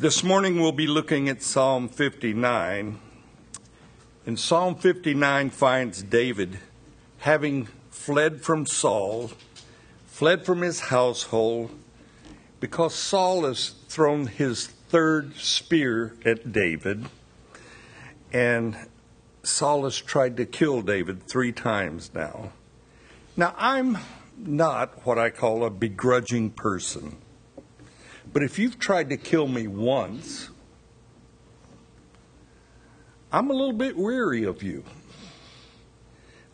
This morning we'll be looking at Psalm 59. And Psalm 59 finds David having fled from Saul, fled from his household, because Saul has thrown his third spear at David. And Saul has tried to kill David three times now. Now, I'm not what I call a begrudging person. But if you've tried to kill me once, I'm a little bit weary of you.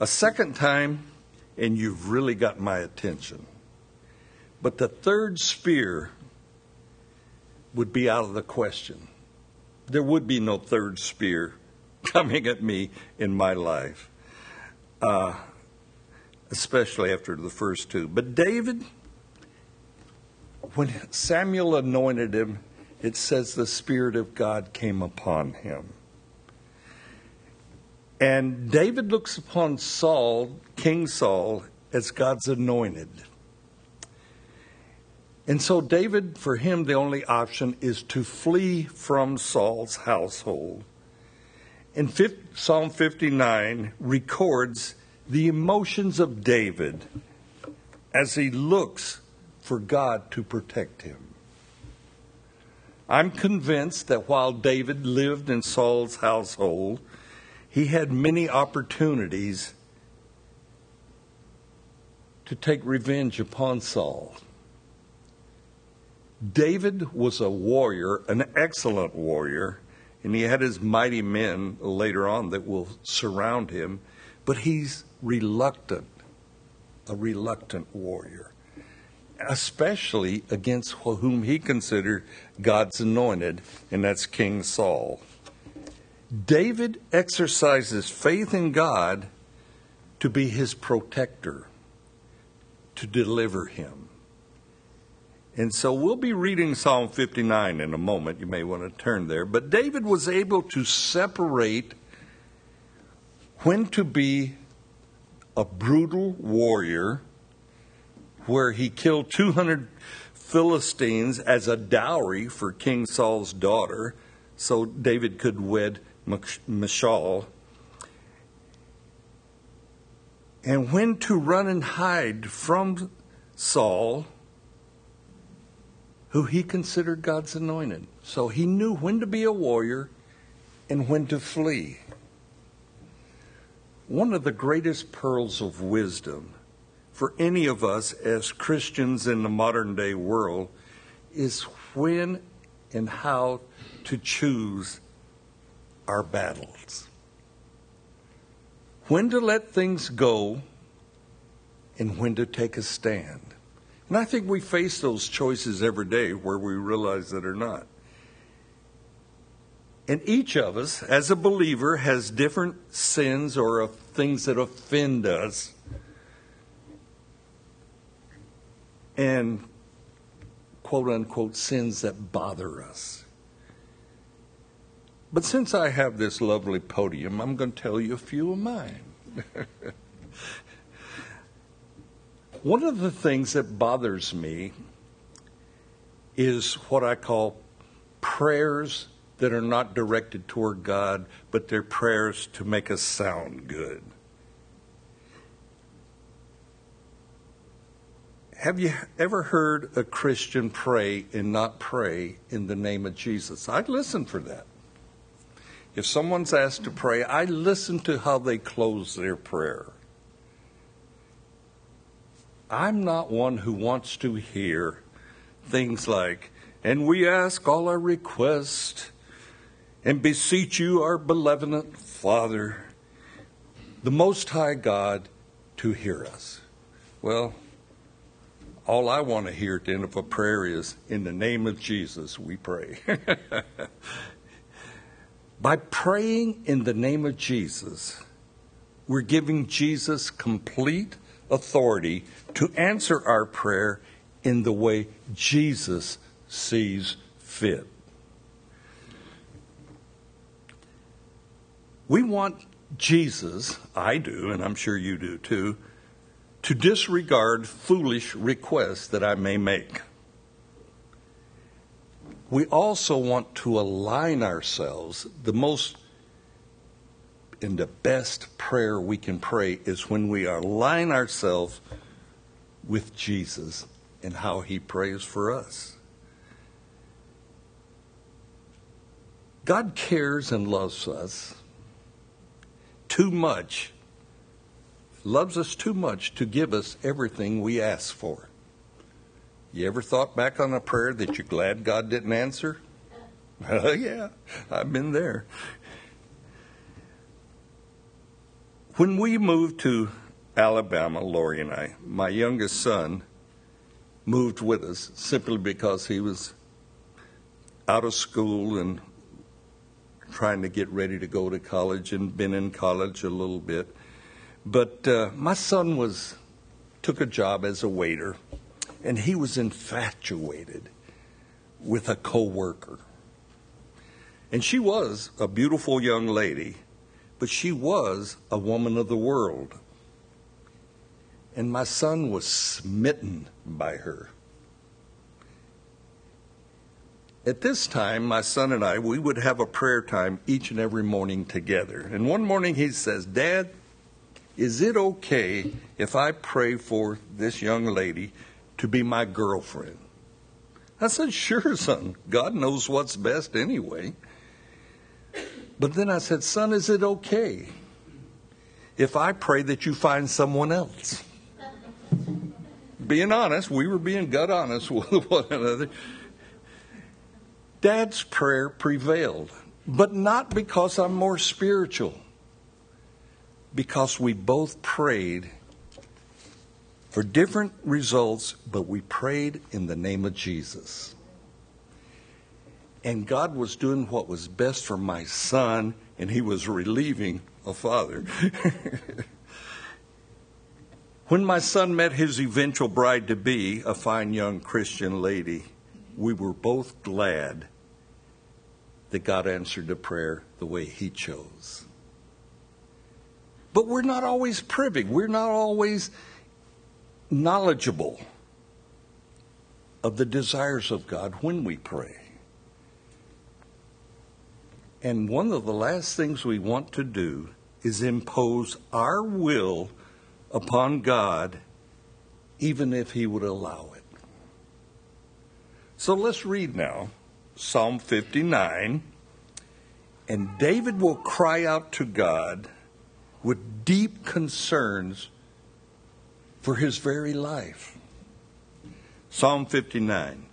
A second time, and you've really got my attention. But the third spear would be out of the question. There would be no third spear coming at me in my life, uh, especially after the first two. But David, when Samuel anointed him, it says the Spirit of God came upon him. And David looks upon Saul, King Saul, as God's anointed. And so, David, for him, the only option is to flee from Saul's household. And Psalm 59 records the emotions of David as he looks for God to protect him. I'm convinced that while David lived in Saul's household, he had many opportunities to take revenge upon Saul. David was a warrior, an excellent warrior, and he had his mighty men later on that will surround him, but he's reluctant, a reluctant warrior, especially against whom he considered God's anointed, and that's King Saul. David exercises faith in God to be his protector, to deliver him. And so we'll be reading Psalm 59 in a moment. You may want to turn there. But David was able to separate when to be a brutal warrior, where he killed 200 Philistines as a dowry for King Saul's daughter, so David could wed Michal. And when to run and hide from Saul who he considered God's anointed. So he knew when to be a warrior and when to flee. One of the greatest pearls of wisdom for any of us as Christians in the modern day world is when and how to choose our battles. When to let things go and when to take a stand. And I think we face those choices every day where we realize that or not. And each of us, as a believer, has different sins or things that offend us. And quote unquote sins that bother us. But since I have this lovely podium, I'm going to tell you a few of mine. One of the things that bothers me is what I call prayers that are not directed toward God, but they're prayers to make us sound good. Have you ever heard a Christian pray and not pray in the name of Jesus? I listen for that. If someone's asked to pray, I listen to how they close their prayer. I'm not one who wants to hear things like, and we ask all our requests and beseech you, our benevolent Father, the Most High God, to hear us. Well, all I want to hear at the end of a prayer is, in the name of Jesus, we pray. By praying in the name of Jesus, we're giving Jesus complete authority to answer our prayer in the way Jesus sees fit. We want Jesus, I do, and I'm sure you do too, to disregard foolish requests that I may make. we also want to align ourselves. The most and the best prayer we can pray is when we align ourselves with Jesus and how he prays for us. God cares and loves us too much, loves us too much to give us everything we ask for. You ever thought back on a prayer that you're glad God didn't answer? Oh, yeah, I've been there. When we moved to Alabama, Lori and I, my youngest son moved with us simply because he was out of school and trying to get ready to go to college and been in college a little bit. But uh, my son was took a job as a waiter, and he was infatuated with a coworker. And she was a beautiful young lady, but she was a woman of the world. And my son was smitten by her. At this time, my son and I, we would have a prayer time each and every morning together. And one morning he says, Dad, is it okay if I pray for this young lady to be my girlfriend? I said, Sure, son. God knows what's best anyway. But then I said, Son, is it okay if I pray that you find someone else? being honest, we were being gut honest with one another. Dad's prayer prevailed, but not because I'm more spiritual, because we both prayed for different results, but we prayed in the name of Jesus. And God was doing what was best for my son, and he was relieving a father. when my son met his eventual bride to be, a fine young Christian lady, we were both glad that God answered the prayer the way He chose. But we're not always privy, we're not always knowledgeable of the desires of God when we pray. And one of the last things we want to do is impose our will upon God, even if He would allow it. So let's read now Psalm 59, and David will cry out to God with deep concerns for his very life. Psalm 59.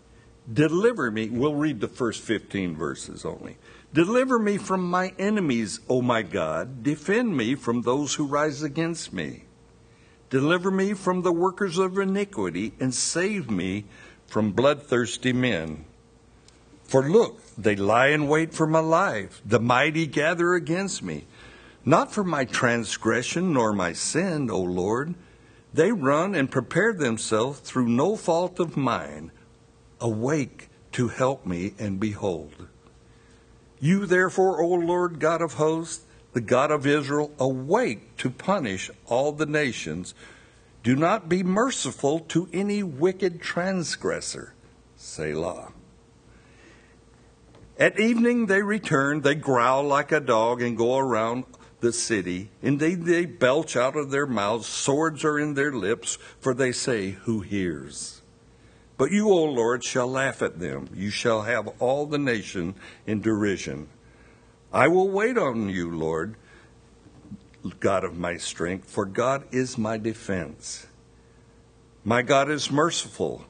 Deliver me, we'll read the first 15 verses only. Deliver me from my enemies, O my God. Defend me from those who rise against me. Deliver me from the workers of iniquity and save me from bloodthirsty men. For look, they lie in wait for my life. The mighty gather against me. Not for my transgression nor my sin, O Lord. They run and prepare themselves through no fault of mine. Awake to help me, and behold. You, therefore, O Lord God of hosts, the God of Israel, awake to punish all the nations. Do not be merciful to any wicked transgressor. Selah. At evening they return, they growl like a dog and go around the city. Indeed, they belch out of their mouths, swords are in their lips, for they say, Who hears? But you, O Lord, shall laugh at them. You shall have all the nation in derision. I will wait on you, Lord, God of my strength, for God is my defense. My God is merciful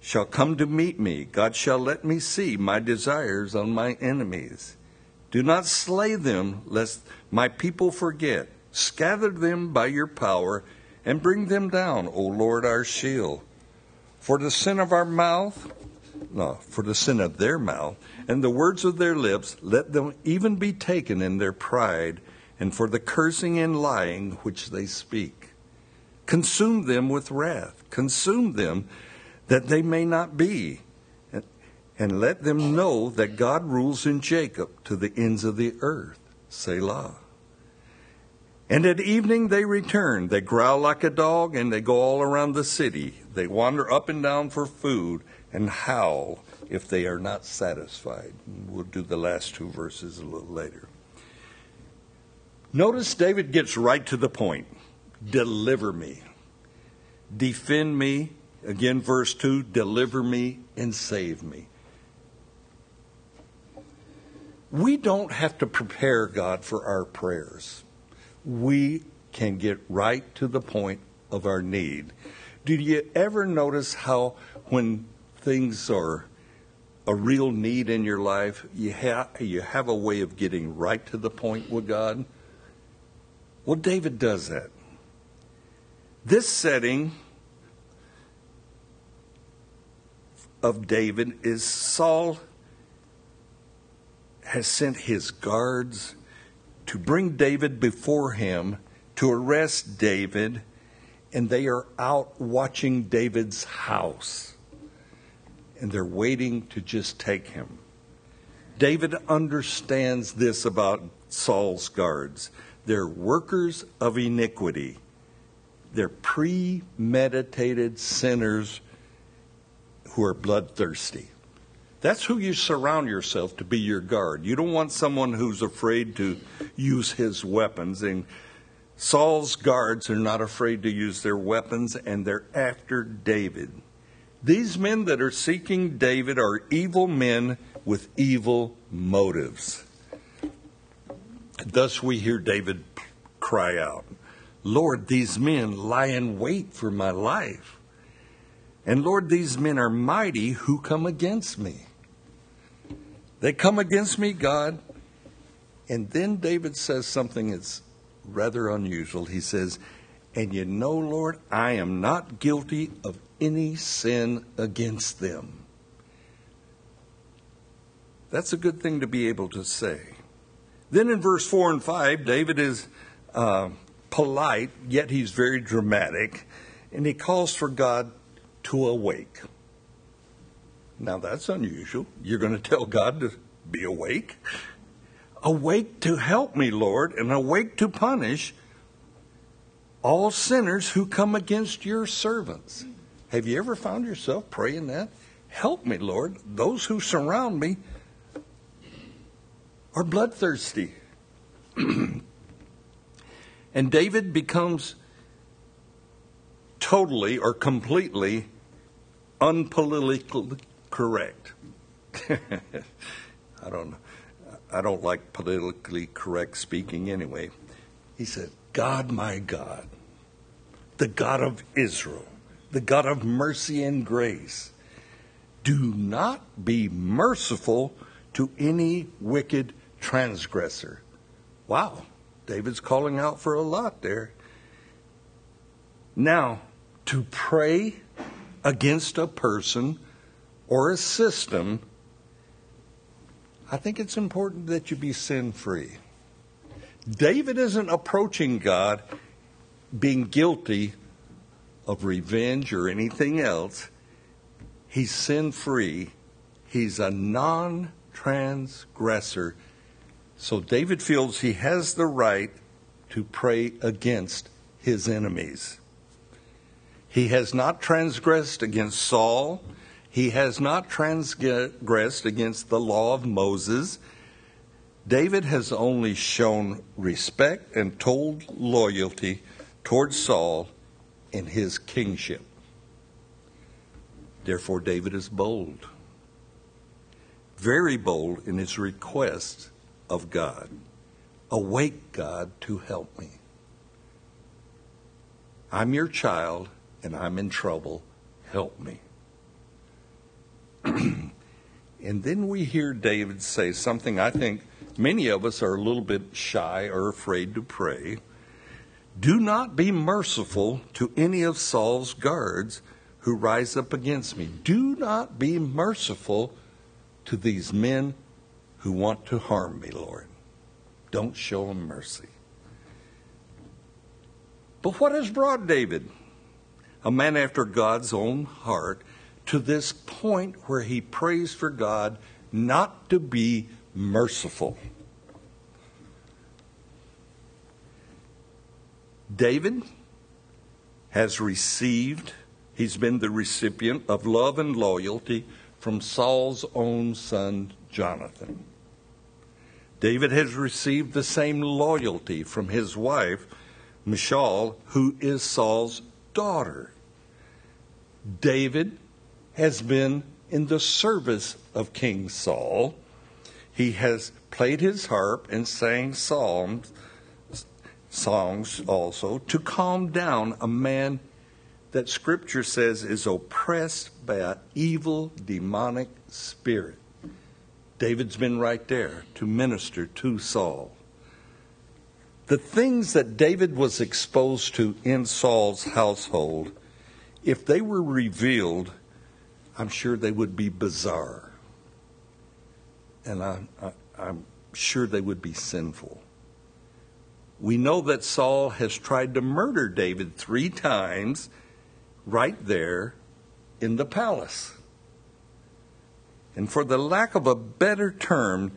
shall come to meet me. God shall let me see my desires on my enemies. Do not slay them, lest my people forget. Scatter them by your power and bring them down, O Lord our shield. For the sin of our mouth, no, for the sin of their mouth, and the words of their lips, let them even be taken in their pride, and for the cursing and lying which they speak. Consume them with wrath, consume them that they may not be. And let them know that God rules in Jacob to the ends of the earth. Selah. And at evening they return. They growl like a dog and they go all around the city. They wander up and down for food and howl if they are not satisfied. We'll do the last two verses a little later. Notice David gets right to the point deliver me, defend me. Again, verse 2 deliver me and save me. We don't have to prepare God for our prayers. We can get right to the point of our need. Do you ever notice how when things are a real need in your life, you have, you have a way of getting right to the point with God? Well, David does that. This setting of David is Saul has sent his guards to bring David before him to arrest David, and they are out watching David's house. And they're waiting to just take him. David understands this about Saul's guards. They're workers of iniquity. They're premeditated sinners who are bloodthirsty. That's who you surround yourself to be your guard. You don't want someone who's afraid to use his weapons. And Saul's guards are not afraid to use their weapons, and they're after David. These men that are seeking David are evil men with evil motives. Thus we hear David cry out, Lord, these men lie in wait for my life. And Lord, these men are mighty who come against me. They come against me, God. And then David says something that's rather unusual. He says, And you know, Lord, I am not guilty of any sin against them. That's a good thing to be able to say. Then in verse 4 and 5, David is uh, polite, yet he's very dramatic, and he calls for God to awake. Now that's unusual. You're going to tell God to be awake? Awake to help me, Lord, and awake to punish all sinners who come against your servants. Have you ever found yourself praying that? Help me, Lord. Those who surround me are bloodthirsty. and David becomes totally or completely unpolitically correct. I don't I don't like politically correct speaking anyway. He said, God my God, the God of Israel, the God of mercy and grace, do not be merciful to any wicked transgressor. Wow, David's calling out for a lot there. Now, to pray against a person or a system, I think it's important that you be sin free. David isn't approaching God being guilty of revenge or anything else. He's sin free. He's a non transgressor. So David feels he has the right to pray against his enemies. He has not transgressed against Saul. He has not transgressed against the law of Moses. David has only shown respect and told loyalty towards Saul in his kingship. Therefore, David is bold, very bold in his request of God Awake, God, to help me. I'm your child and I'm in trouble. Help me. and then we hear David say something I think many of us are a little bit shy or afraid to pray. Do not be merciful to any of Saul's guards who rise up against me. Do not be merciful to these men who want to harm me, Lord. Don't show them mercy. But what has brought David, a man after God's own heart, to this point where he prays for God not to be merciful. David has received, he's been the recipient of love and loyalty from Saul's own son Jonathan. David has received the same loyalty from his wife, Michal, who is Saul's daughter. David has been in the service of King Saul. He has played his harp and sang psalms, songs also to calm down a man that scripture says is oppressed by an evil demonic spirit. David's been right there to minister to Saul. The things that David was exposed to in Saul's household, if they were revealed, I'm sure they would be bizarre. And I, am sure they would be sinful. We know that Saul has tried to murder David three times right there in the palace. And for the lack of a better term,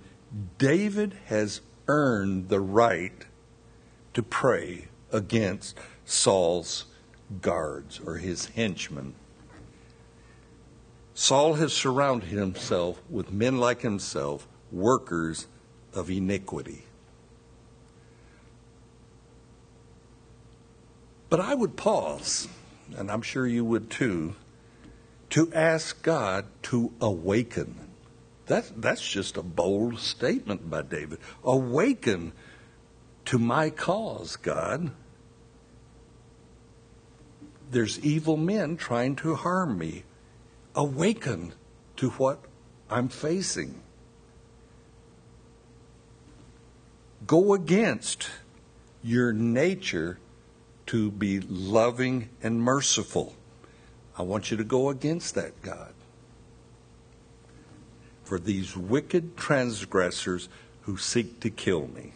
David has earned the right to pray against Saul's guards or his henchmen. Saul has surrounded himself with men like himself, workers of iniquity. But I would pause, and I'm sure you would too, to ask God to awaken. That, that's just a bold statement by David. Awaken to my cause, God. There's evil men trying to harm me. Awaken to what I'm facing. Go against your nature to be loving and merciful. I want you to go against that, God. For these wicked transgressors who seek to kill me.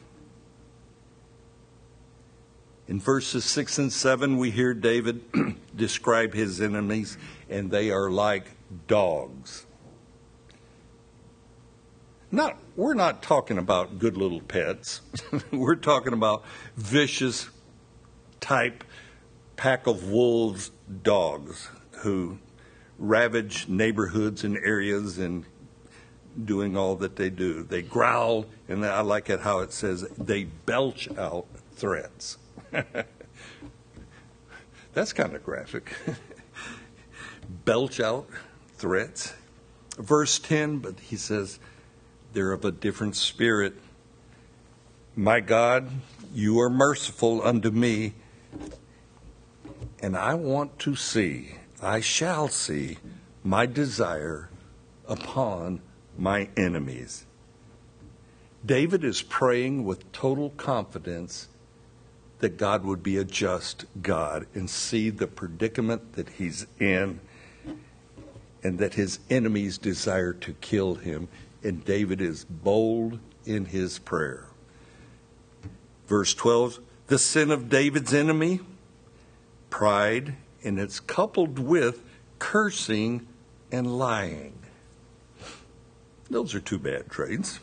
In verses 6 and 7, we hear David describe his enemies, and they are like dogs. Not, we're not talking about good little pets. we're talking about vicious type pack of wolves dogs who ravage neighborhoods and areas and doing all that they do. They growl, and I like it how it says they belch out threats. That's kind of graphic. belch out threats. Verse 10, but he says, they're of a different spirit. My God, you are merciful unto me, and I want to see I shall see my desire upon my enemies. David is praying with total confidence that God would be a just God and see the predicament that he's in and that his enemies desire to kill him. And David is bold in his prayer. Verse 12 the sin of David's enemy, pride and it's coupled with cursing and lying. Those are two bad traits.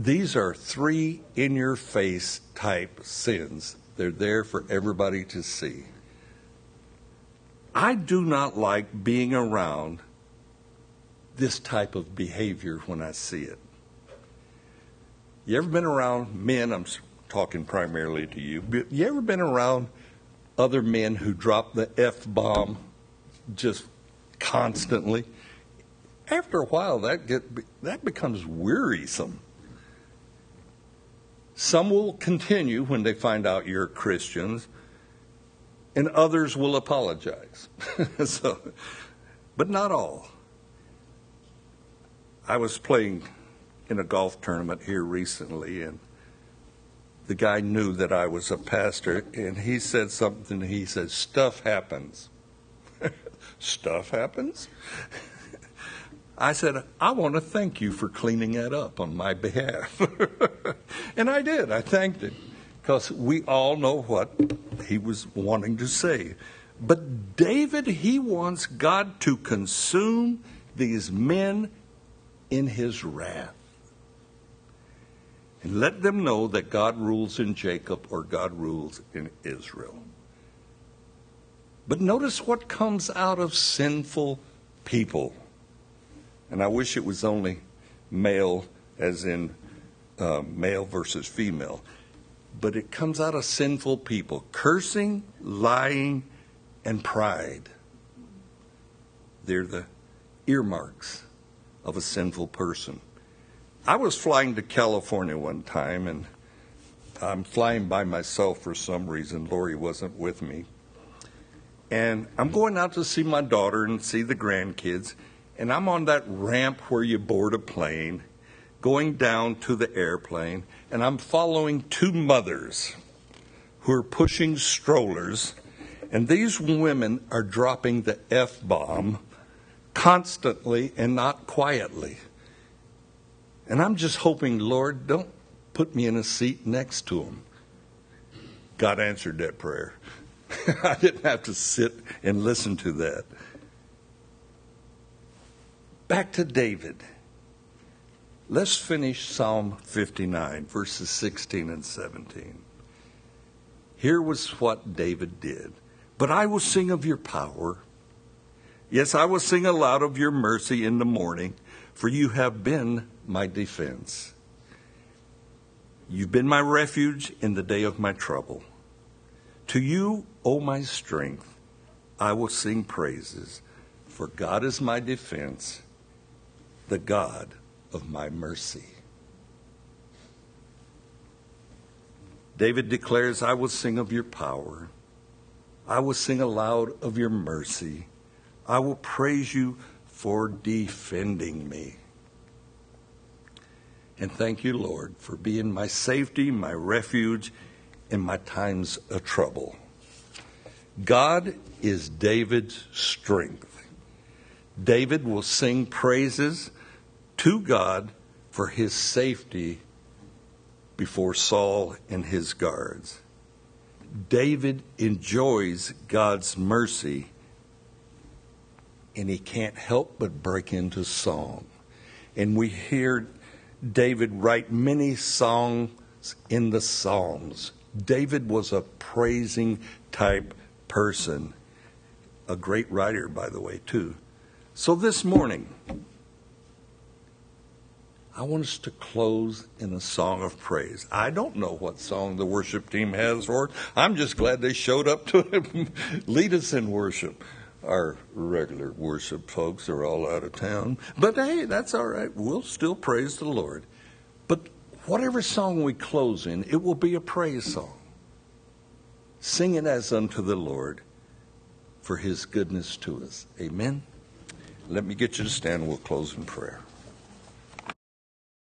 These are three in your face type sins. They're there for everybody to see. I do not like being around this type of behavior when I see it. You ever been around men? I'm talking primarily to you. You ever been around other men who drop the F bomb just constantly. After a while, that, get, that becomes wearisome. Some will continue when they find out you're Christians, and others will apologize. so, but not all. I was playing in a golf tournament here recently, and the guy knew that I was a pastor, and he said something. He said, Stuff happens. Stuff happens? I said, I want to thank you for cleaning that up on my behalf. and I did. I thanked him because we all know what he was wanting to say. But David, he wants God to consume these men in his wrath and let them know that God rules in Jacob or God rules in Israel. But notice what comes out of sinful people. And I wish it was only male, as in uh, male versus female. But it comes out of sinful people cursing, lying, and pride. They're the earmarks of a sinful person. I was flying to California one time, and I'm flying by myself for some reason. Lori wasn't with me. And I'm going out to see my daughter and see the grandkids. And I'm on that ramp where you board a plane, going down to the airplane. And I'm following two mothers who are pushing strollers. And these women are dropping the F bomb constantly and not quietly. And I'm just hoping, Lord, don't put me in a seat next to them. God answered that prayer. I didn't have to sit and listen to that. Back to David. Let's finish Psalm 59, verses 16 and 17. Here was what David did. But I will sing of your power. Yes, I will sing aloud of your mercy in the morning, for you have been my defense. You've been my refuge in the day of my trouble. To you, O my strength, I will sing praises, for God is my defense, the God of my mercy. David declares, I will sing of your power. I will sing aloud of your mercy. I will praise you for defending me. And thank you, Lord, for being my safety, my refuge in my times of trouble. God is David's strength. David will sing praises to God for his safety before Saul and his guards. David enjoys God's mercy and he can't help but break into song. And we hear David write many songs in the Psalms. David was a praising type person, a great writer, by the way, too. So this morning, I want us to close in a song of praise. I don't know what song the worship team has for it. I'm just glad they showed up to lead us in worship. Our regular worship folks are all out of town. But hey, that's all right. We'll still praise the Lord. But whatever song we close in, it will be a praise song. Sing it as unto the Lord for his goodness to us. Amen. Let me get you to stand. We'll close in prayer.